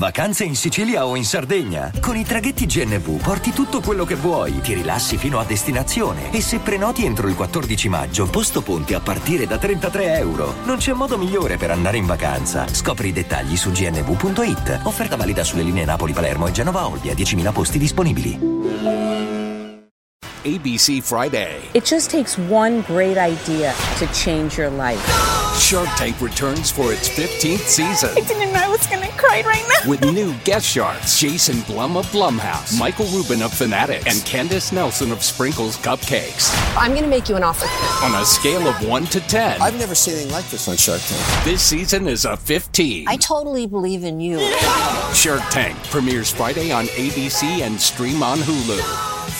Vacanze in Sicilia o in Sardegna? Con i traghetti GNV porti tutto quello che vuoi, ti rilassi fino a destinazione e se prenoti entro il 14 maggio, posto ponti a partire da 33 euro. Non c'è modo migliore per andare in vacanza. Scopri i dettagli su gnv.it. Offerta valida sulle linee Napoli-Palermo e Genova-Olbia, 10.000 posti disponibili. ABC Friday. It just takes one great idea to change your life. Shark Tank returns for its 15th season. I didn't know I was going to cry right now. With new guest sharks Jason Blum of Blumhouse, Michael Rubin of Fanatics, and Candace Nelson of Sprinkles Cupcakes. I'm going to make you an offer. On a scale of 1 to 10, I've never seen anything like this on Shark Tank. this season is a 15. I totally believe in you. Shark Tank premieres Friday on ABC and stream on Hulu.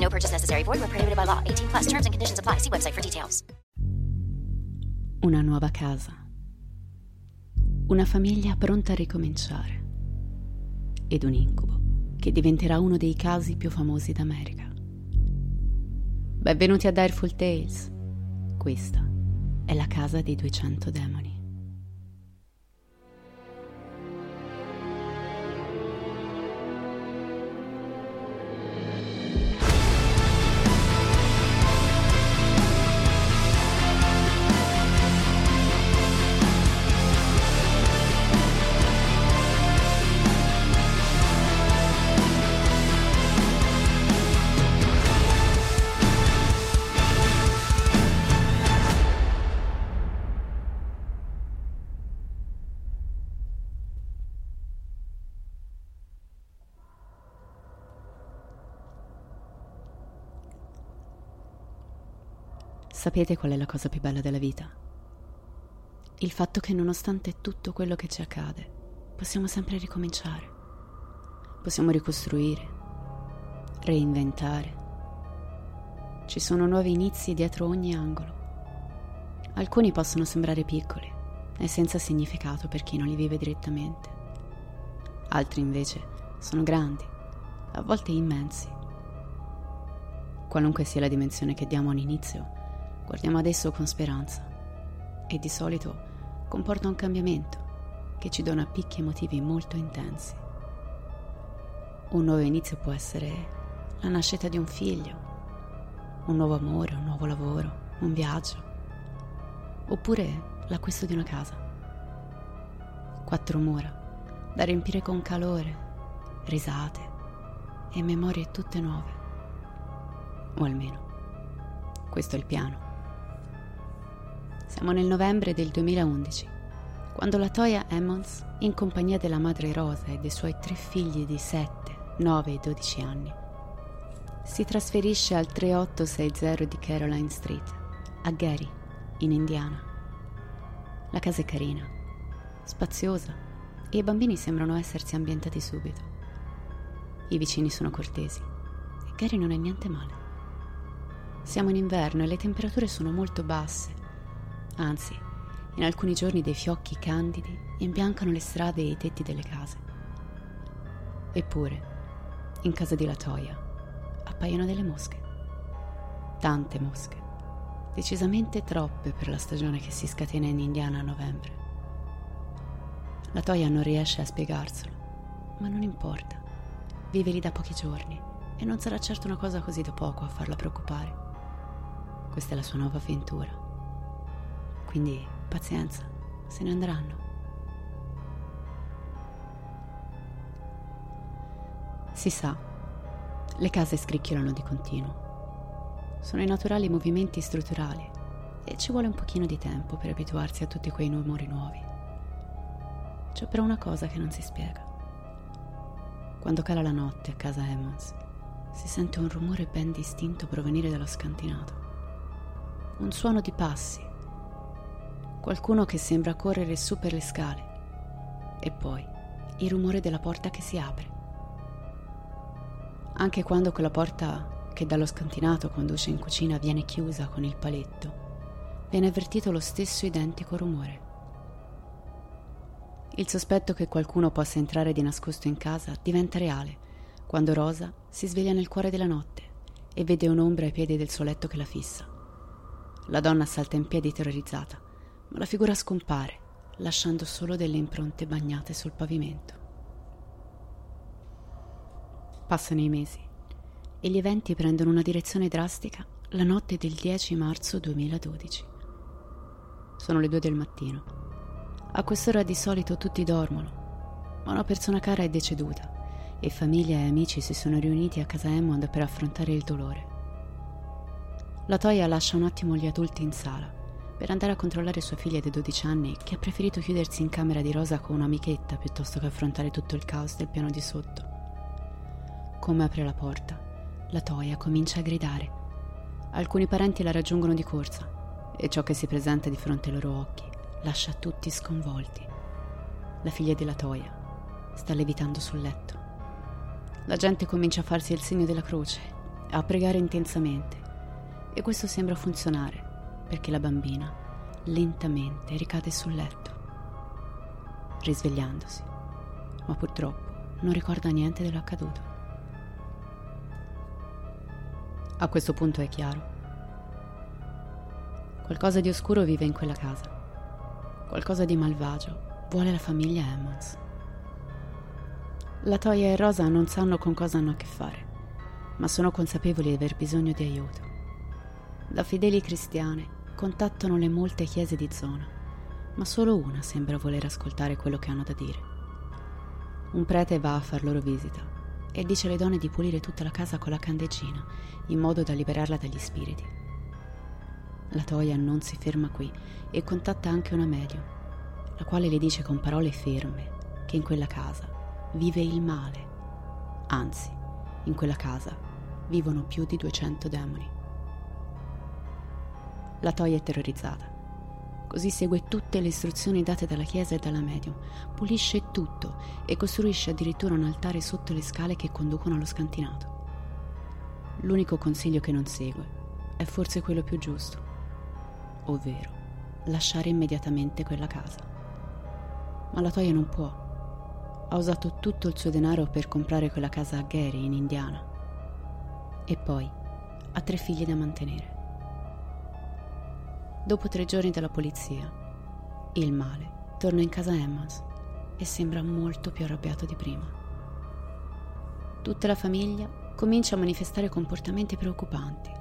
No purchase necessary. Void where prohibited by law. 18 plus. Terms and conditions apply. See website for details. Una nuova casa. Una famiglia pronta a ricominciare. Ed un incubo che diventerà uno dei casi più famosi d'America. Benvenuti a Direful Tales. Questa è la casa dei 200 demoni. Sapete qual è la cosa più bella della vita? Il fatto che nonostante tutto quello che ci accade, possiamo sempre ricominciare. Possiamo ricostruire, reinventare. Ci sono nuovi inizi dietro ogni angolo. Alcuni possono sembrare piccoli e senza significato per chi non li vive direttamente. Altri invece sono grandi, a volte immensi. Qualunque sia la dimensione che diamo a un inizio, guardiamo adesso con speranza e di solito comporta un cambiamento che ci dona picchi emotivi molto intensi. Un nuovo inizio può essere la nascita di un figlio, un nuovo amore, un nuovo lavoro, un viaggio, oppure l'acquisto di una casa. Quattro mura da riempire con calore, risate e memorie tutte nuove. O almeno, questo è il piano. Siamo nel novembre del 2011, quando la Toya Emmons, in compagnia della madre Rosa e dei suoi tre figli di 7, 9 e 12 anni, si trasferisce al 3860 di Caroline Street, a Gary, in Indiana. La casa è carina, spaziosa e i bambini sembrano essersi ambientati subito. I vicini sono cortesi e Gary non è niente male. Siamo in inverno e le temperature sono molto basse Anzi, in alcuni giorni dei fiocchi candidi imbiancano le strade e i tetti delle case. Eppure, in casa di Latoia appaiono delle mosche. Tante mosche. Decisamente troppe per la stagione che si scatena in Indiana a novembre. Latoia non riesce a spiegarselo, ma non importa. Vive lì da pochi giorni e non sarà certo una cosa così da poco a farla preoccupare. Questa è la sua nuova avventura. Quindi pazienza, se ne andranno. Si sa, Le case scricchiolano di continuo. Sono i naturali movimenti strutturali e ci vuole un pochino di tempo per abituarsi a tutti quei rumori nuovi. C'è però una cosa che non si spiega. Quando cala la notte a casa Emmons, si sente un rumore ben distinto provenire dallo scantinato. Un suono di passi. Qualcuno che sembra correre su per le scale. E poi il rumore della porta che si apre. Anche quando quella porta che dallo scantinato conduce in cucina viene chiusa con il paletto, viene avvertito lo stesso identico rumore. Il sospetto che qualcuno possa entrare di nascosto in casa diventa reale quando Rosa si sveglia nel cuore della notte e vede un'ombra ai piedi del suo letto che la fissa. La donna salta in piedi terrorizzata, ma la figura scompare, lasciando solo delle impronte bagnate sul pavimento. Passano i mesi e gli eventi prendono una direzione drastica la notte del 10 marzo 2012. Sono le due del mattino. A quest'ora di solito tutti dormono, ma una persona cara è deceduta e famiglia e amici si sono riuniti a casa Hammond per affrontare il dolore. La Toya lascia un attimo gli adulti in sala per andare a controllare sua figlia di 12 anni che ha preferito chiudersi in camera di Rosa con un'amichetta piuttosto che affrontare tutto il caos del piano di sotto. Come apre la porta, la Toya comincia a gridare. Alcuni parenti la raggiungono di corsa e ciò che si presenta di fronte ai loro occhi lascia tutti sconvolti. La figlia della Toya sta levitando sul letto. La gente comincia a farsi il segno della croce, a pregare intensamente. E questo sembra funzionare, perché la bambina lentamente ricade sul letto, risvegliandosi. Ma purtroppo non ricorda niente dell'accaduto. A questo punto è chiaro. Qualcosa di oscuro vive in quella casa. Qualcosa di malvagio vuole la famiglia Emmons. La Toia e Rosa non sanno con cosa hanno a che fare, ma sono consapevoli di aver bisogno di aiuto. Da fedeli cristiane contattano le molte chiese di zona, ma solo una sembra voler ascoltare quello che hanno da dire. Un prete va a far loro visita e dice alle donne di pulire tutta la casa con la candeggina, in modo da liberarla dagli spiriti. La Toia non si ferma qui e contatta anche una medium, la quale le dice con parole ferme che in quella casa vive il male. Anzi, in quella casa vivono più di 200 demoni. La Toia è terrorizzata. Così segue tutte le istruzioni date dalla chiesa e dalla medium, pulisce tutto e costruisce addirittura un altare sotto le scale che conducono allo scantinato. L'unico consiglio che non segue è forse quello più giusto, ovvero lasciare immediatamente quella casa. Ma la Toia non può ha usato tutto il suo denaro per comprare quella casa a Gary in Indiana. E poi ha tre figli da mantenere. Dopo tre giorni dalla polizia, il male torna in casa Emmas e sembra molto più arrabbiato di prima. Tutta la famiglia comincia a manifestare comportamenti preoccupanti.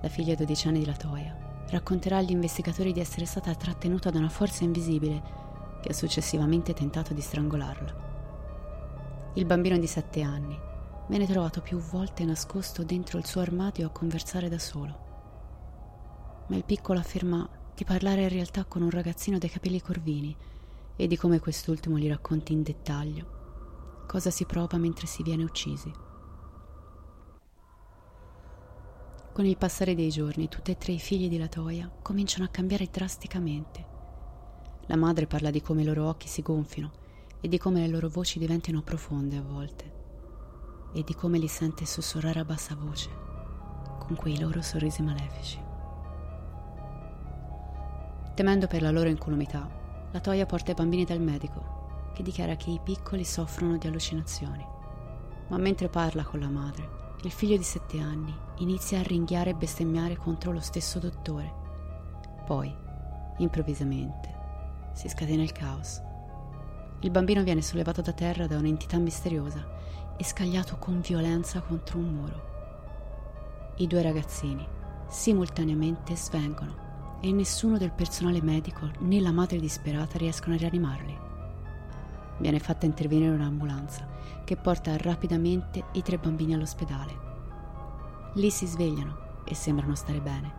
La figlia 12 anni di Latoya racconterà agli investigatori di essere stata trattenuta da una forza invisibile che ha successivamente tentato di strangolarla. Il bambino di sette anni viene trovato più volte nascosto dentro il suo armadio a conversare da solo. Ma il piccolo afferma di parlare in realtà con un ragazzino dai capelli corvini e di come quest'ultimo gli racconti in dettaglio cosa si prova mentre si viene uccisi. Con il passare dei giorni, tutti e tre i figli di Latoya cominciano a cambiare drasticamente. La madre parla di come i loro occhi si gonfino e di come le loro voci diventino profonde a volte e di come li sente sussurrare a bassa voce con quei loro sorrisi malefici. Temendo per la loro incolumità, la Toia porta i bambini dal medico che dichiara che i piccoli soffrono di allucinazioni. Ma mentre parla con la madre, il figlio di sette anni inizia a ringhiare e bestemmiare contro lo stesso dottore. Poi, improvvisamente, si scatena il caos. Il bambino viene sollevato da terra da un'entità misteriosa e scagliato con violenza contro un muro. I due ragazzini simultaneamente svengono e nessuno del personale medico né la madre disperata riescono a rianimarli. viene fatta intervenire un'ambulanza che porta rapidamente i tre bambini all'ospedale. Lì si svegliano e sembrano stare bene,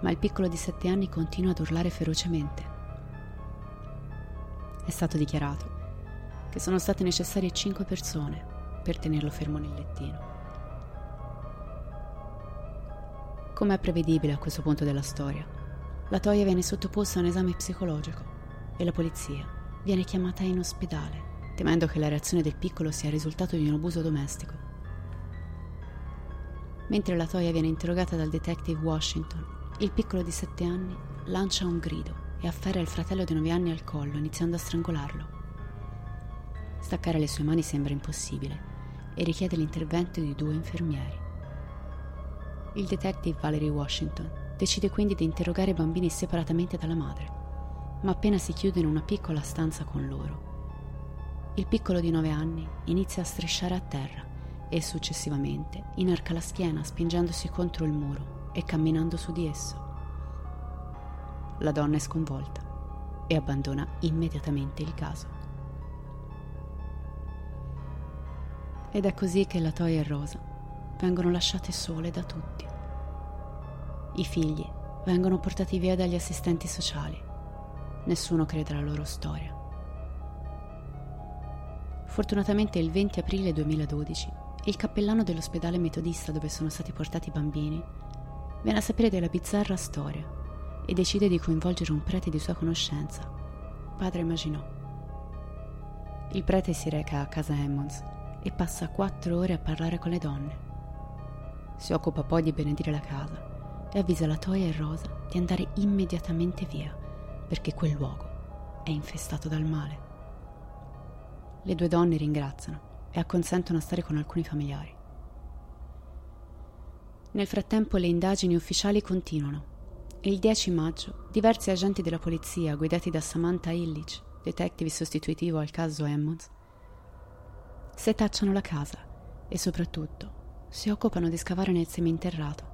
ma il piccolo di sette anni continua ad urlare ferocemente. È stato dichiarato che sono state necessarie cinque persone per tenerlo fermo nel lettino. Come è prevedibile a questo punto della storia, la Toia viene sottoposta a un esame psicologico e la polizia viene chiamata in ospedale, temendo che la reazione del piccolo sia il risultato di un abuso domestico. Mentre la Toia viene interrogata dal detective Washington, il piccolo di 7 anni lancia un grido e afferra il fratello di 9 anni al collo, iniziando a strangolarlo. Staccare le sue mani sembra impossibile e richiede l'intervento di due infermieri. Il detective Valerie Washington decide quindi di interrogare i bambini separatamente dalla madre, ma appena si chiude in una piccola stanza con loro, il piccolo di 9 anni inizia a strisciare a terra e successivamente inarca la schiena spingendosi contro il muro e camminando su di esso. La donna è sconvolta e abbandona immediatamente il caso. Ed è così che la Toia e Rosa vengono lasciate sole da tutti. I figli vengono portati via dagli assistenti sociali. Nessuno crede alla loro storia. Fortunatamente il 20 aprile 2012 il cappellano dell'ospedale metodista dove sono stati portati i bambini viene a sapere della bizzarra storia e decide di coinvolgere un prete di sua conoscenza, padre Maginot. Il prete si reca a casa Emmons e passa quattro ore a parlare con le donne. Si occupa poi di benedire la casa e avvisa la Toia e Rosa di andare immediatamente via perché quel luogo è infestato dal male. Le due donne ringraziano e acconsentono a stare con alcuni familiari. Nel frattempo le indagini ufficiali continuano e il 10 maggio diversi agenti della polizia guidati da Samantha Illich, detective sostitutivo al caso Emmons, setacciano la casa e soprattutto si occupano di scavare nel seminterrato,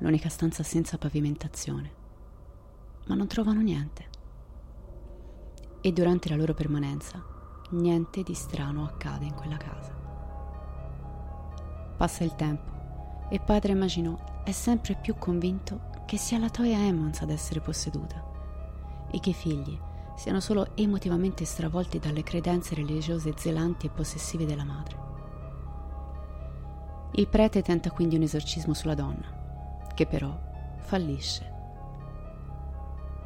l'unica stanza senza pavimentazione. Ma non trovano niente. E durante la loro permanenza, niente di strano accade in quella casa. Passa il tempo e padre Maginot è sempre più convinto che sia la Toya Emmons ad essere posseduta e che i figli siano solo emotivamente stravolti dalle credenze religiose zelanti e possessive della madre. Il prete tenta quindi un esorcismo sulla donna, che però fallisce.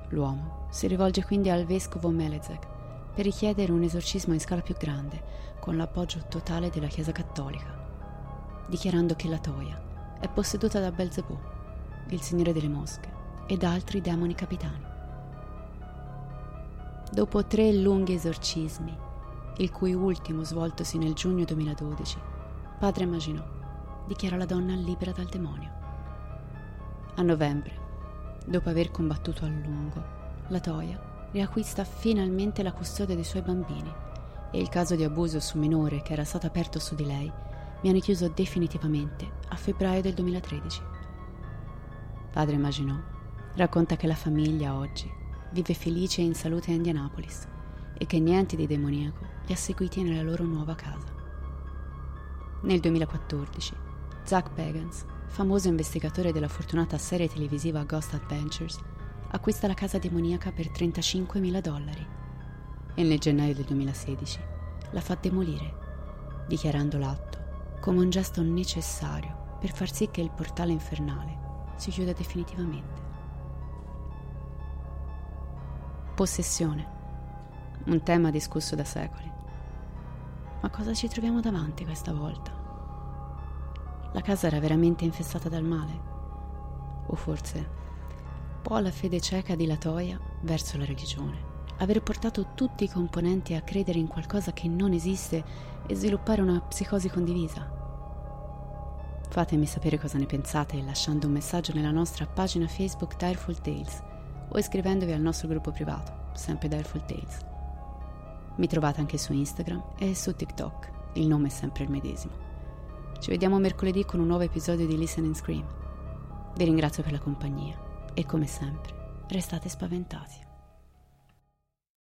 L'uomo si rivolge quindi al vescovo Melezek per richiedere un esorcismo in scala più grande, con l'appoggio totale della Chiesa Cattolica, dichiarando che la Toia è posseduta da Belzebù, il signore delle mosche, e da altri demoni capitani. Dopo tre lunghi esorcismi, il cui ultimo svoltosi nel giugno 2012, padre Maginot dichiara la donna libera dal demonio. A novembre, dopo aver combattuto a lungo, la Toia riacquista finalmente la custodia dei suoi bambini e il caso di abuso su minore che era stato aperto su di lei viene chiuso definitivamente a febbraio del 2013. Padre Maginot racconta che la famiglia oggi vive felice e in salute a Indianapolis e che niente di demoniaco li ha seguiti nella loro nuova casa. Nel 2014, Zach Bagans, famoso investigatore della fortunata serie televisiva Ghost Adventures, acquista la casa demoniaca per 35.000 dollari e nel gennaio del 2016 la fa demolire, dichiarando l'atto come un gesto necessario per far sì che il portale infernale si chiuda definitivamente. Possessione. Un tema discusso da secoli. Ma cosa ci troviamo davanti questa volta? La casa era veramente infestata dal male? O forse può la fede cieca di Latoia verso la religione aver portato tutti i componenti a credere in qualcosa che non esiste e sviluppare una psicosi condivisa? Fatemi sapere cosa ne pensate lasciando un messaggio nella nostra pagina Facebook Direful Tales o iscrivendovi al nostro gruppo privato, sempre Direful Tales. Mi trovate anche su Instagram e su TikTok, il nome è sempre il medesimo. Ci vediamo mercoledì con un nuovo episodio di Listen and Scream. Vi ringrazio per la compagnia e come sempre, restate spaventati.